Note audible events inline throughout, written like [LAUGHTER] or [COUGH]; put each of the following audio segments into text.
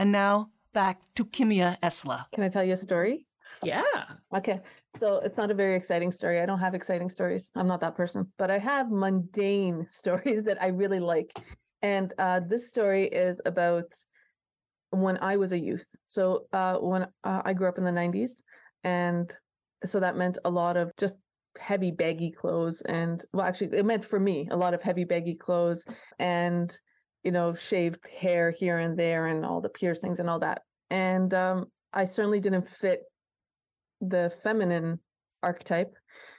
And now back to Kimia Eslah. Can I tell you a story? Yeah. Okay. So it's not a very exciting story. I don't have exciting stories. I'm not that person, but I have mundane [LAUGHS] stories that I really like. And uh, this story is about when I was a youth. So uh, when uh, I grew up in the 90s, and so that meant a lot of just heavy baggy clothes and well actually it meant for me a lot of heavy baggy clothes and you know shaved hair here and there and all the piercings and all that and um, i certainly didn't fit the feminine archetype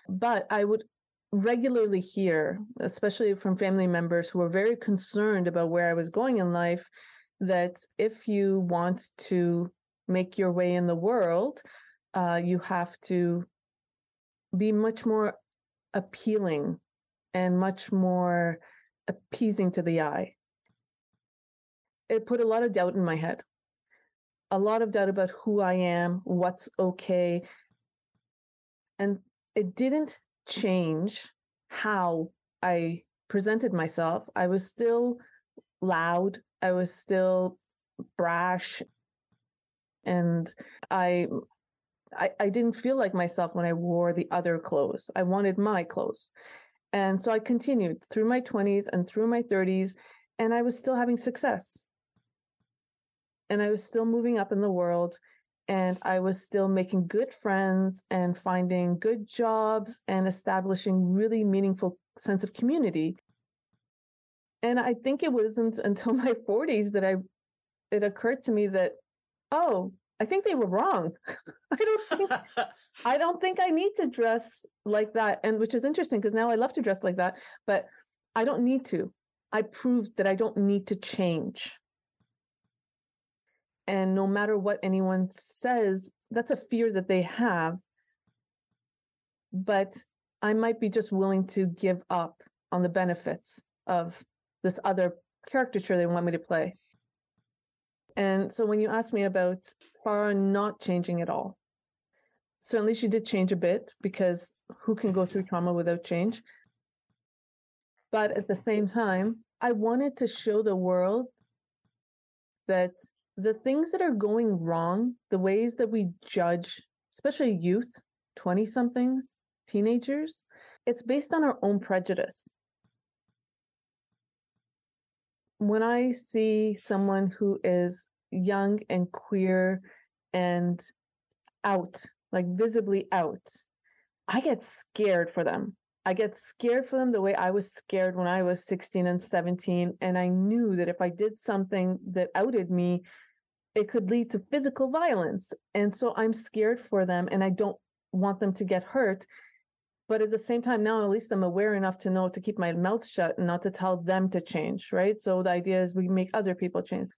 but i would regularly hear especially from family members who were very concerned about where i was going in life that if you want to make your way in the world uh, you have to be much more appealing and much more appeasing to the eye. It put a lot of doubt in my head, a lot of doubt about who I am, what's okay. And it didn't change how I presented myself. I was still loud, I was still brash, and I I, I didn't feel like myself when I wore the other clothes. I wanted my clothes. And so I continued through my 20s and through my 30s, and I was still having success. And I was still moving up in the world, and I was still making good friends and finding good jobs and establishing really meaningful sense of community. And I think it wasn't until [LAUGHS] my 40s that I it occurred to me that, oh, I think they were wrong. [LAUGHS] I don't think [LAUGHS] I don't think I need to dress like that. And which is interesting because now I love to dress like that, but I don't need to. I proved that I don't need to change. And no matter what anyone says, that's a fear that they have. But I might be just willing to give up on the benefits of this other caricature they want me to play. And so when you ask me about Farah not changing at all, certainly she did change a bit because who can go through trauma without change? But at the same time, I wanted to show the world that the things that are going wrong, the ways that we judge, especially youth, 20 somethings, teenagers, it's based on our own prejudice when I see someone who is young and queer and out, like visibly out, I get scared for them. I get scared for them the way I was scared when I was 16 and 17. And I knew that if I did something that outed me, it could lead to physical violence. And so I'm scared for them and I don't want them to get hurt. But at the same time now at least i'm aware enough to know to keep my mouth shut and not to tell them to change right? So the idea is we make other people change.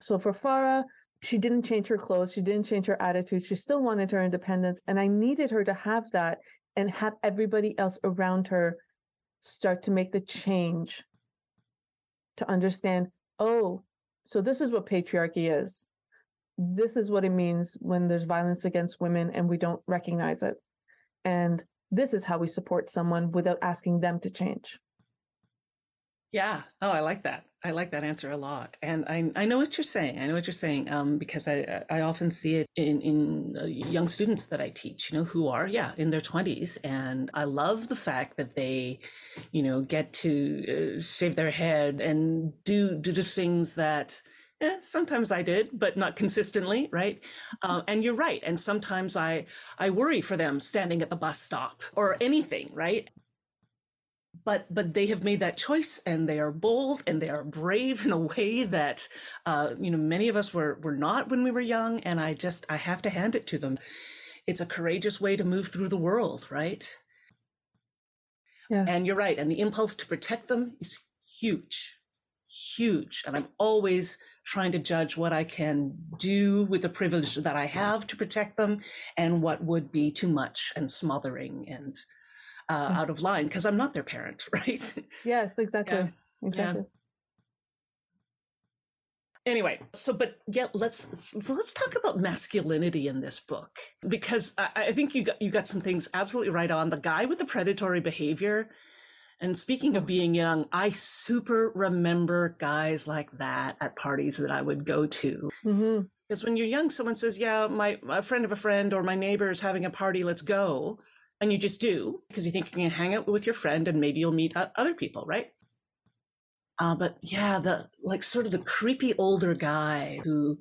So for farah she didn't change her clothes she didn't change her attitude she still wanted her independence and i needed her to have that and have everybody else around her start to make the change to understand oh so this is what patriarchy is this is what it means when there's violence against women and we don't recognize it and this is how we support someone without asking them to change. Yeah. Oh, I like that. I like that answer a lot. And I, I know what you're saying. I know what you're saying um, because I, I often see it in, in uh, young students that I teach, you know, who are, yeah, in their 20s. And I love the fact that they, you know, get to uh, shave their head and do, do the things that, Eh, sometimes I did, but not consistently, right? Uh, and you're right. And sometimes I I worry for them standing at the bus stop or anything, right? But but they have made that choice, and they are bold and they are brave in a way that uh, you know many of us were were not when we were young. And I just I have to hand it to them. It's a courageous way to move through the world, right? Yes. And you're right. And the impulse to protect them is huge huge. And I'm always trying to judge what I can do with the privilege that I have to protect them and what would be too much and smothering and uh, mm-hmm. out of line because I'm not their parent, [LAUGHS] right? Yes, exactly. Yeah. Exactly. Yeah. Anyway, so but yeah, let's so let's talk about masculinity in this book because I, I think you got you got some things absolutely right on. The guy with the predatory behavior And speaking of being young, I super remember guys like that at parties that I would go to. Mm-hmm. Because when you're young, someone says, Yeah, my a friend of a friend or my neighbor is having a party, let's go. And you just do because you think you can hang out with your friend and maybe you'll meet other people, right? Uh, but yeah, the like sort of the creepy older guy who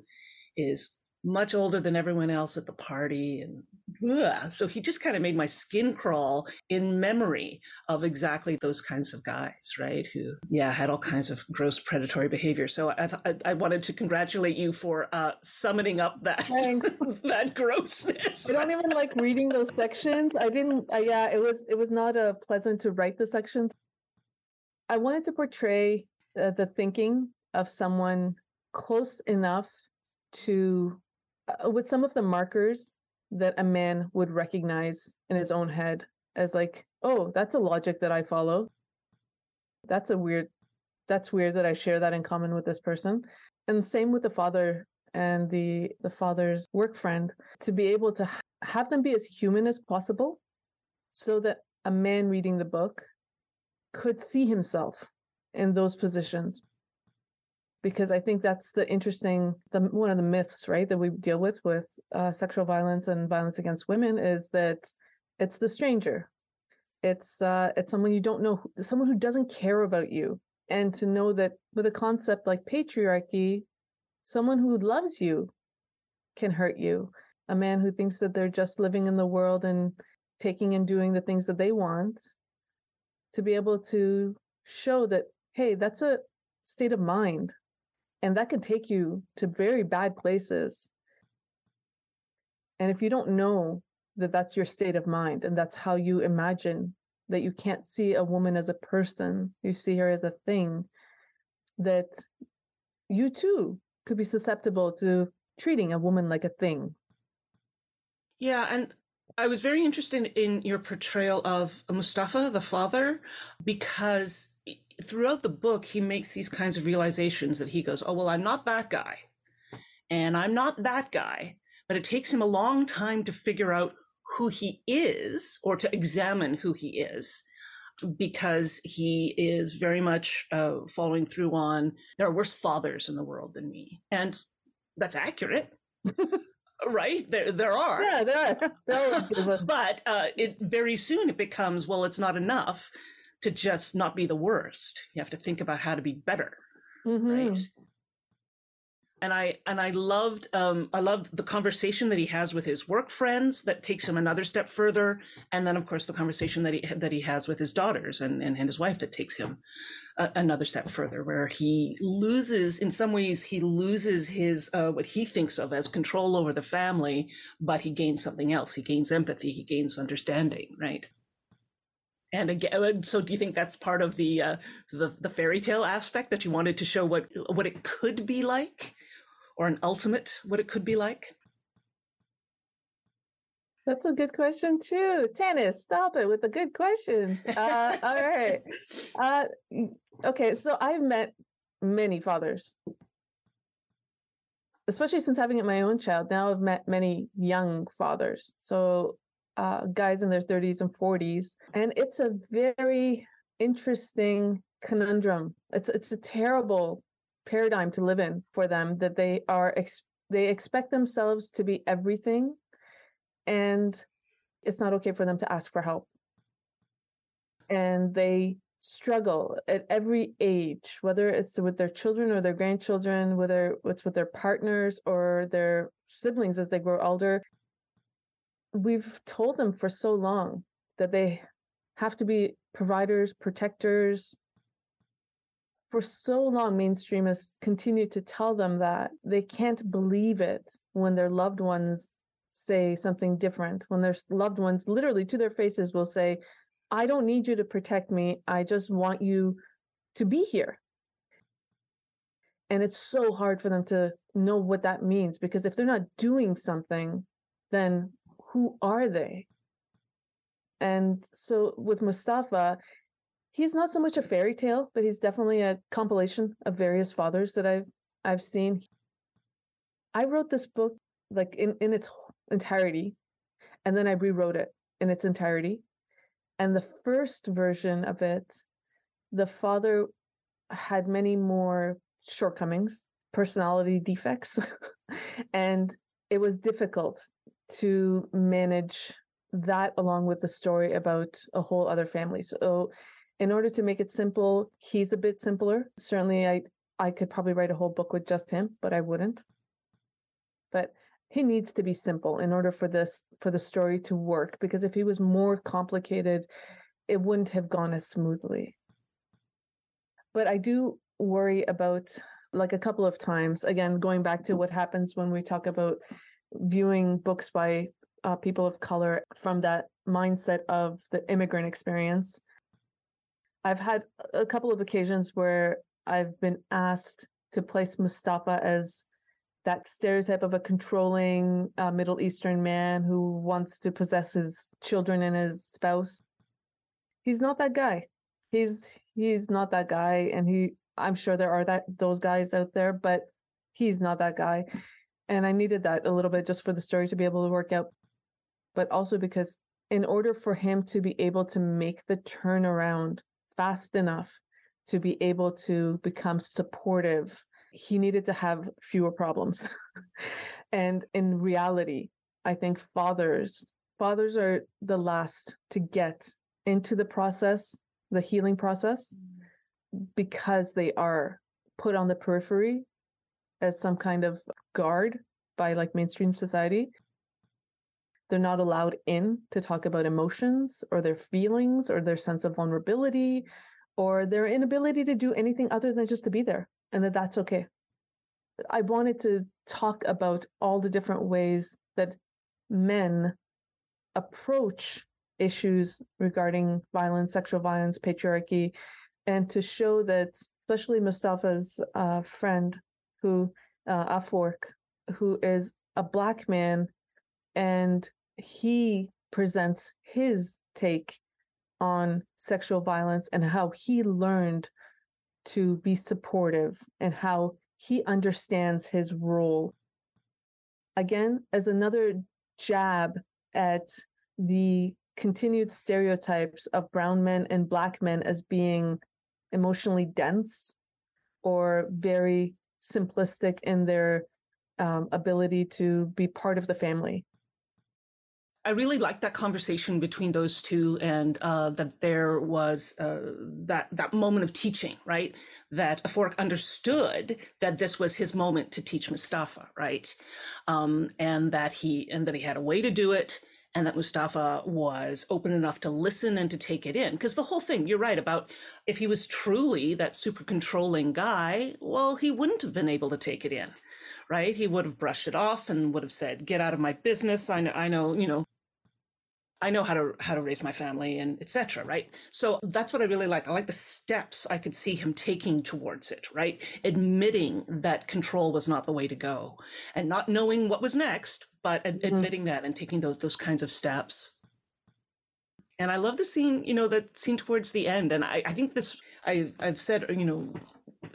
is much older than everyone else at the party and ugh. so he just kind of made my skin crawl in memory of exactly those kinds of guys right who yeah had all kinds of gross predatory behavior. So i I, I wanted to congratulate you for uh summoning up that [LAUGHS] that grossness. I don't even like reading those sections. I didn't uh, yeah it was it was not a uh, pleasant to write the sections. I wanted to portray uh, the thinking of someone close enough to uh, with some of the markers that a man would recognize in his own head as like, oh, that's a logic that I follow. That's a weird, that's weird that I share that in common with this person. And same with the father and the the father's work friend to be able to have them be as human as possible so that a man reading the book could see himself in those positions because I think that's the interesting the one of the myths right that we deal with with uh, sexual violence and violence against women is that it's the stranger, it's uh, it's someone you don't know, someone who doesn't care about you, and to know that with a concept like patriarchy, someone who loves you can hurt you. A man who thinks that they're just living in the world and taking and doing the things that they want, to be able to show that hey, that's a state of mind and that can take you to very bad places. And if you don't know that that's your state of mind and that's how you imagine that you can't see a woman as a person, you see her as a thing, that you too could be susceptible to treating a woman like a thing. Yeah, and I was very interested in your portrayal of Mustafa, the father, because throughout the book, he makes these kinds of realizations that he goes, Oh, well, I'm not that guy. And I'm not that guy. But it takes him a long time to figure out who he is or to examine who he is because he is very much uh, following through on there are worse fathers in the world than me. And that's accurate. [LAUGHS] right there there are yeah there are [LAUGHS] [LAUGHS] but uh, it very soon it becomes well it's not enough to just not be the worst. You have to think about how to be better. Mm-hmm. Right. And I and I loved um, I loved the conversation that he has with his work friends that takes him another step further, and then of course the conversation that he that he has with his daughters and, and, and his wife that takes him a, another step further, where he loses in some ways he loses his uh, what he thinks of as control over the family, but he gains something else. He gains empathy. He gains understanding. Right. And again, so do you think that's part of the uh, the the fairy tale aspect that you wanted to show what what it could be like, or an ultimate what it could be like? That's a good question too. Tanis, stop it with the good questions. Uh, all right. [LAUGHS] Uh, okay, so I've met many fathers, especially since having my own child. Now I've met many young fathers. So uh, guys in their 30s and 40s, and it's a very interesting conundrum. It's it's a terrible paradigm to live in for them that they are ex- they expect themselves to be everything, and it's not okay for them to ask for help, and they struggle at every age, whether it's with their children or their grandchildren, whether it's with their partners or their siblings as they grow older we've told them for so long that they have to be providers, protectors. For so long, mainstream has continued to tell them that they can't believe it when their loved ones say something different, when their loved ones literally to their faces will say, I don't need you to protect me. I just want you to be here. And it's so hard for them to know what that means because if they're not doing something, then who are they? And so with Mustafa, he's not so much a fairy tale, but he's definitely a compilation of various fathers that I've I've seen. I wrote this book like in, in its entirety, and then I rewrote it in its entirety. And the first version of it the father had many more shortcomings, personality defects, [LAUGHS] and it was difficult to manage that along with the story about a whole other family. So in order to make it simple, he's a bit simpler. Certainly I I could probably write a whole book with just him, but I wouldn't. But he needs to be simple in order for this for the story to work because if he was more complicated, it wouldn't have gone as smoothly. But I do worry about like a couple of times again going back to what happens when we talk about viewing books by uh, people of color from that mindset of the immigrant experience. I've had a couple of occasions where I've been asked to place Mustafa as that stereotype of a controlling uh, Middle Eastern man who wants to possess his children and his spouse. He's not that guy. He's he's not that guy, and he. I'm sure there are that those guys out there, but he's not that guy. And I needed that a little bit just for the story to be able to work out but also because in order for him to be able to make the turnaround fast enough to be able to become supportive, he needed to have fewer problems. [LAUGHS] and in reality, I think fathers fathers are the last to get into the process, the healing process, mm. because they are put on the periphery as some kind of guard by like mainstream society. They're not allowed in to talk about emotions or their feelings or their sense of vulnerability or their inability to do anything other than just to be there and that that's okay. I wanted to talk about all the different ways that men approach issues regarding violence sexual violence patriarchy and to show that especially mustafa's uh, friend who uh, Afwork, who is a black man and he presents his take on sexual violence and how he learned to be supportive and how he understands his role. Again, as another jab at the continued stereotypes of brown men and black men as being emotionally dense or very simplistic in their um, ability to be part of the family. I really liked that conversation between those two, and uh, that there was uh, that that moment of teaching, right? That Afwork understood that this was his moment to teach Mustafa, right? Um, and that he and that he had a way to do it, and that Mustafa was open enough to listen and to take it in. Because the whole thing, you're right about if he was truly that super controlling guy, well, he wouldn't have been able to take it in right? He would have brushed it off and would have said, "Get out of my business." I know, I know, you know, I know how to how to raise my family and etc. Right. So that's what I really like. I like the steps I could see him taking towards it. Right, admitting that control was not the way to go, and not knowing what was next, but ad- mm-hmm. admitting that and taking those those kinds of steps. And I love the scene, you know, that scene towards the end. And I, I think this, I, I've said, you know,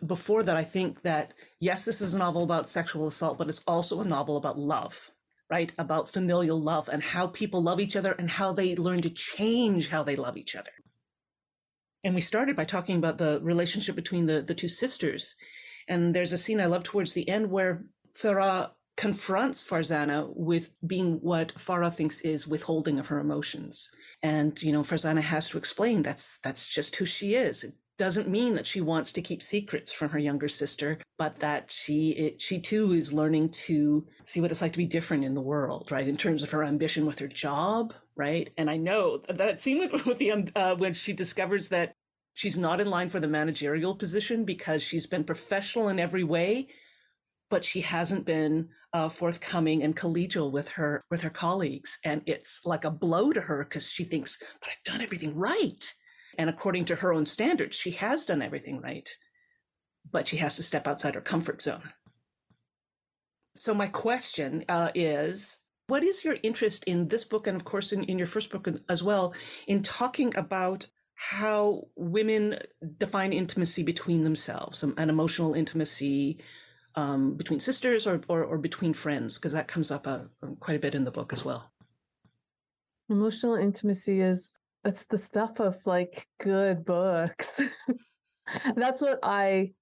before that, I think that yes, this is a novel about sexual assault, but it's also a novel about love right? About familial love and how people love each other and how they learn to change how they love each other. And we started by talking about the relationship between the, the two sisters. And there's a scene I love towards the end where Farah confronts Farzana with being what Farah thinks is withholding of her emotions. And, you know, Farzana has to explain that's that's just who she is. It doesn't mean that she wants to keep secrets from her younger sister, but that she it, she too is learning to see what it's like to be different in the world, right? In terms of her ambition with her job, right? And I know that scene with, with the um, uh, when she discovers that she's not in line for the managerial position because she's been professional in every way, but she hasn't been uh, forthcoming and collegial with her with her colleagues, and it's like a blow to her because she thinks, "But I've done everything right." And according to her own standards, she has done everything right, but she has to step outside her comfort zone. So, my question uh, is what is your interest in this book, and of course, in, in your first book as well, in talking about how women define intimacy between themselves, um, an emotional intimacy um, between sisters or, or, or, between friends, because that comes up uh, quite a bit in the book as well. Emotional intimacy is it's the stuff of like good books. [LAUGHS] That's what I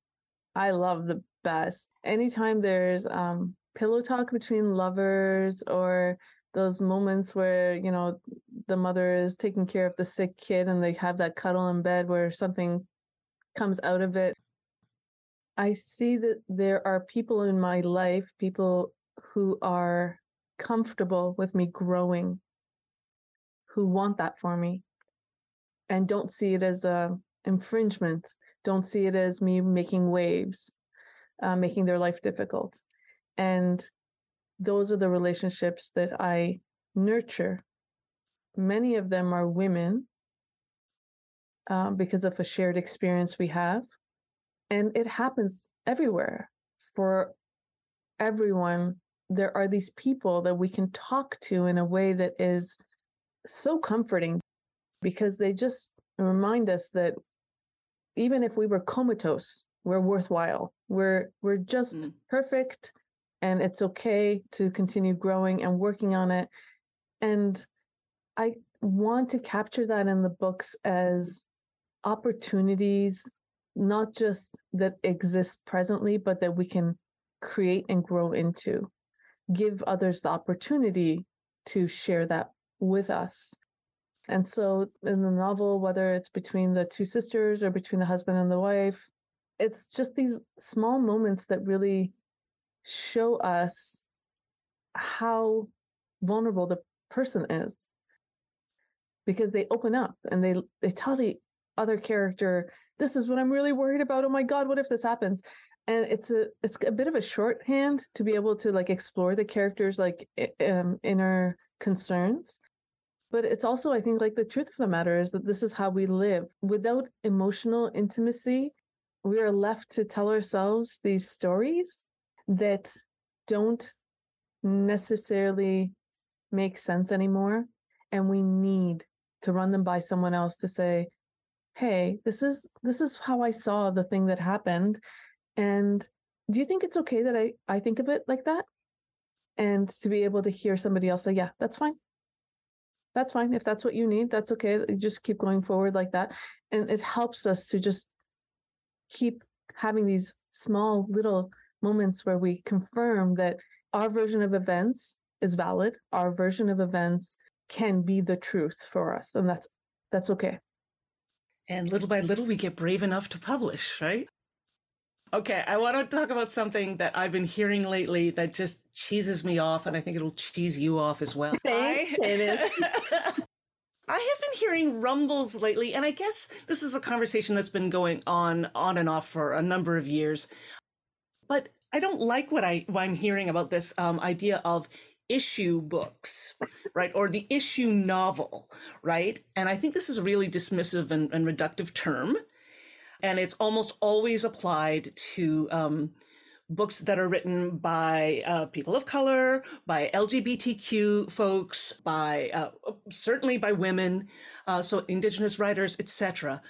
I love the best. Anytime there's um pillow talk between lovers or those moments where, you know, the mother is taking care of the sick kid and they have that cuddle in bed where something comes out of it. I see that there are people in my life, people who are comfortable with me growing, who want that for me and don't see it as a infringement, don't see it as me making waves, uh, making their life difficult. And those are the relationships that I nurture. Many of them are women uh, because of a shared experience we have. And it happens everywhere for everyone. There are these people that we can talk to in a way that is so comforting because they just remind us that even if we were comatose, we're worthwhile. We're we're just mm. perfect and it's okay to continue growing and working on it. And I want to capture that in the books as opportunities, not just that exists presently, but that we can create and grow into. Give others the opportunity to share that with us. And so in the novel, whether it's between the two sisters or between the husband and the wife, it's just these small moments that really show us how vulnerable the person is because they open up and they they tell the other character this is what i'm really worried about. Oh my god what if this happens? And it's a it's a bit of a shorthand to be able to like explore the characters like um, inner concerns. But it's also i think like the truth of the matter is that this is how we live. Without emotional intimacy we are left to tell ourselves these stories that don't necessarily make sense anymore and we need to run them by someone else to say hey this is this is how i saw the thing that happened and do you think it's okay that i i think of it like that? And to be able to hear somebody else say yeah that's fine. That's fine. If that's what you need that's okay. Just keep going forward like that. And it helps us to just keep having these small little moments where we confirm that our version of events is valid our version of events can be the truth for us and that's that's okay and little by little we get brave enough to publish right? Okay i want to talk about something that i've been hearing lately that just cheeses me off and i think it'll cheese you off as well. [LAUGHS] Thanks, I, [LAUGHS] I have been hearing rumbles lately, and I guess this is a conversation that's been going on on and off for a number of years. But I don't like what I what I'm hearing about this um, idea of issue books, right, or the issue novel, right? And I think this is a really dismissive and, and reductive term, and it's almost always applied to um, books that are written by uh, people of color, by LGBTQ folks, by uh, certainly by women, uh, so Indigenous writers, etc.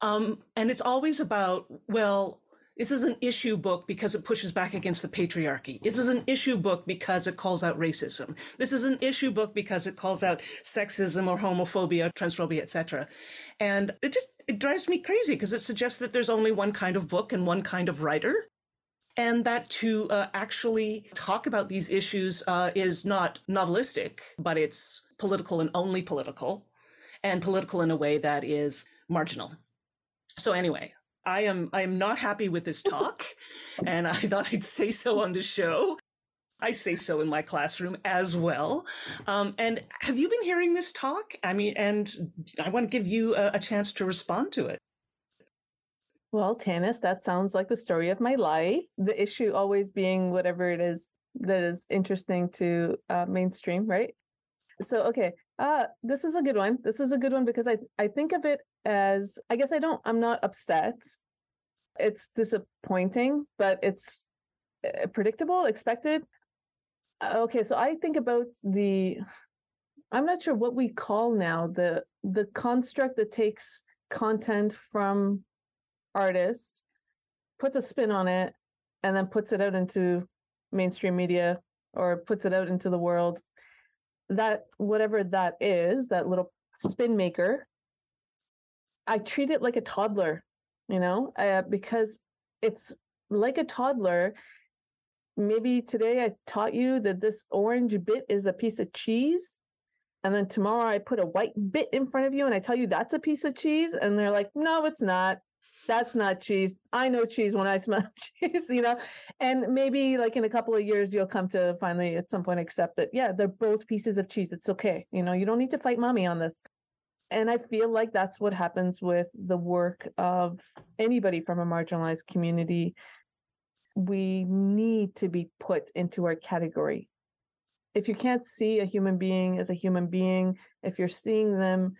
Um, and it's always about well this is an issue book because it pushes back against the patriarchy. This is an issue book because it calls out racism. This is an issue book because it calls out sexism or homophobia, transphobia, etc. And it just it drives me crazy because it suggests that there's only one kind of book and one kind of writer. And that to uh, actually talk about these issues uh, is not novelistic, but it's political and only political, and political in a way that is marginal. So, anyway, I am I am not happy with this talk, [LAUGHS] and I thought I'd say so on the show. I say so in my classroom as well. Um, and have you been hearing this talk? I mean, and I want to give you a, a chance to respond to it. Well, Tanis, that sounds like the story of my life. The issue always being whatever it is that is interesting to uh, mainstream, right? So, okay, uh, this is a good one. This is a good one because I I think of it as I guess I don't I'm not upset. It's disappointing, but it's uh, predictable, expected. Uh, okay, so I think about the I'm not sure what we call now the the construct that takes content from artists, puts a spin on it, and then puts it out into mainstream media or puts it out into the world that whatever that is, that little spin maker, I treat it like a toddler, you know, uh, because it's like a toddler. Maybe today I taught you that this orange bit is a piece of cheese. And then tomorrow I put a white bit in front of you and I tell you that's a piece of cheese. And they're like, no, it's not. That's not cheese. I know cheese when I smell [LAUGHS] cheese, you know? And maybe like in a couple of years, you'll come to finally at some point accept that, yeah, they're both pieces of cheese. It's okay. You know, you don't need to fight mommy on this. And I feel like that's what happens with the work of anybody from a marginalized community. We need to be put into our category. If you can't see a human being as a human being, if you're seeing them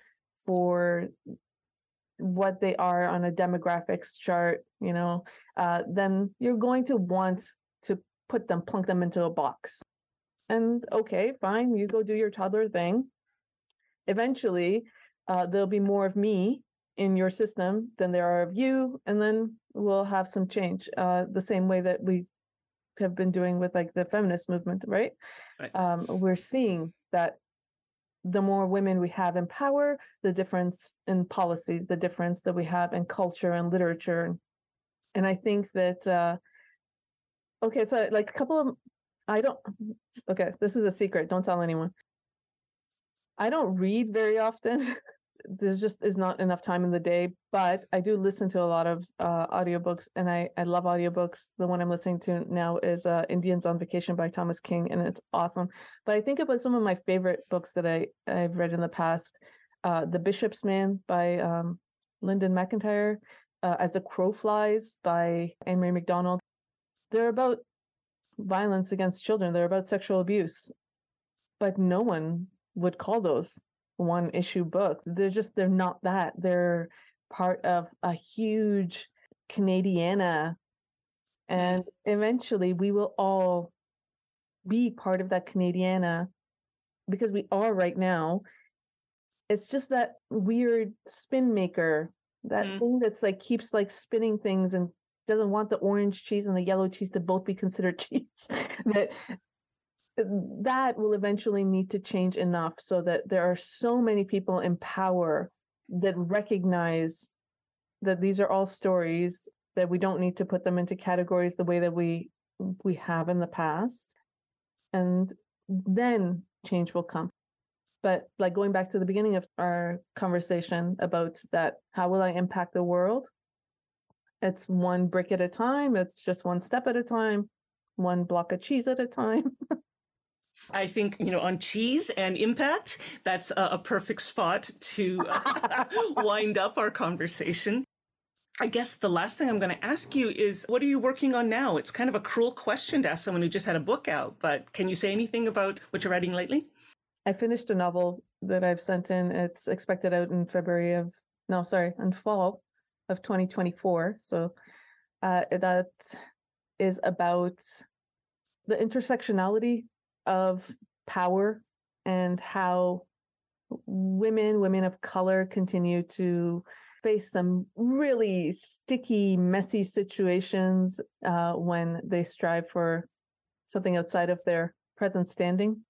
for what they are on a demographics chart, you know, uh, then you're going to want to put them, plunk them into a box. And okay, fine, you go do your toddler thing. Eventually, uh, there'll be more of me in your system than there are of you, and then we'll have some change. Uh, the same way that we have been doing with like the feminist movement, right? right. Um, we're seeing that the more women we have in power, the difference in policies, the difference that we have in culture and literature. And I think that, uh, okay, so like a couple of, I don't, okay, this is a secret. Don't tell anyone. I don't read very often. [LAUGHS] there's just is not enough time in the day but i do listen to a lot of uh, audiobooks and I, I love audiobooks. The one i'm listening to now is uh, indians on vacation by thomas king and it's awesome. But i think was some of my favorite books that i i've read in the past uh, the bishop's man by um, linden macintyre uh, as the crow flies by ann marie macdonald. They're about violence against children. They're about sexual abuse. But no one would call those one issue book. They're just they're not that. They're part of a huge Canadiana. And eventually we will all be part of that Canadiana because we are right now. It's just that weird spin maker, that mm. thing that's like keeps like spinning things and doesn't want the orange cheese and the yellow cheese to both be considered [LAUGHS] cheese. that that will eventually need to change enough so that there are so many people in power that recognize that these are all stories that we don't need to put them into categories the way that we we have in the past. And then change will come. But like going back to the beginning of our conversation about that how will i impact the world? It's one brick at a time it's just one step at a time one block of cheese at a time [LAUGHS] I think, you know, on cheese and impact, that's a, a perfect spot to uh, [LAUGHS] wind up our conversation. I guess the last thing I'm going to ask you is what are you working on now? It's kind of a cruel question to ask someone who just had a book out, but can you say anything about what you're writing lately? I finished a novel that I've sent in. It's expected out in February of, no, sorry, in fall of 2024. So uh, that is about the intersectionality of power and how women, women of color continue to face some really sticky, messy situations uh, when they strive for something outside of their present standing.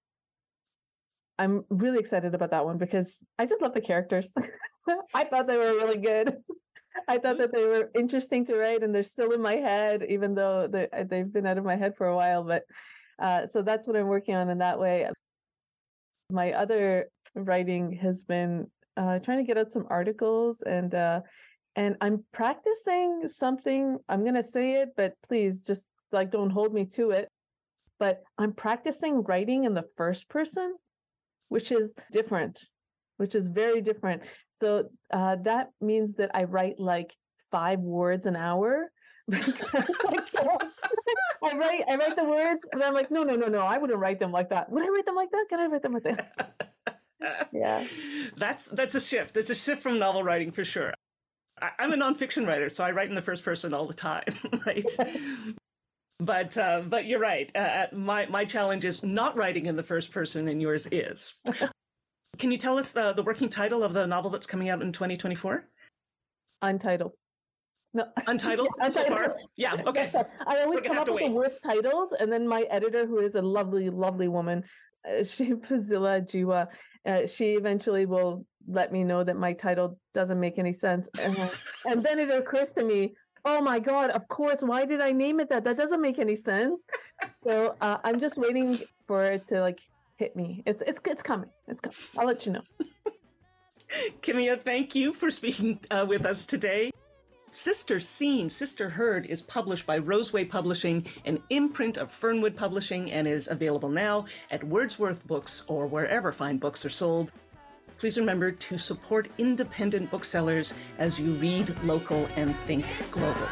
I'm really excited about that one because I just love the characters. [LAUGHS] I thought they were really good. I thought that they were interesting to write, and they're still in my head, even though they, they've been out of my head for a while. But uh, so that's what I'm working on in that way. My other writing has been uh, trying to get out some articles and uh, and I'm practicing something. I'm gonna say it, but please just like don't hold me to it. But I'm practicing writing in the first person, which is different, which is very different. So uh, that means that I write like five words an hour [LAUGHS] I write I write the words and I'm like, no, no, no, no, I wouldn't write them like that. Would I write them like that? Can I write them like that? [LAUGHS] yeah. That's that's a shift. It's a shift from novel writing for sure. I, am a nonfiction writer, so I write in the first person all the time, [LAUGHS] right? but uh, but you're right. Uh, uh, my my challenge is not writing in the first person, and yours is. Can you tell us the the working title of the novel that's coming out in 2024? Untitled. No. Untitled, [LAUGHS] Untitled. so far? Yeah, okay. Yes, I always come up with wait. the worst titles, and then my editor, who is a lovely, lovely woman, uh, [LAUGHS] she Fazeela Jiwa, uh, she eventually will let me know that my title doesn't make any sense. And, [LAUGHS] and then it occurs to me, oh my God, of course, why did I name it that? That doesn't make any sense. So uh, I'm just waiting for it to like hit me. It's it's it's coming. It's coming. I'll let you know. Kimia, thank you for speaking uh, with us today. Sister Seen, Sister Heard is published by Roseway Publishing, an imprint of Fernwood Publishing, and is available now at Wordsworth Books or wherever fine books are sold. Please remember to support independent booksellers as you read local and think global.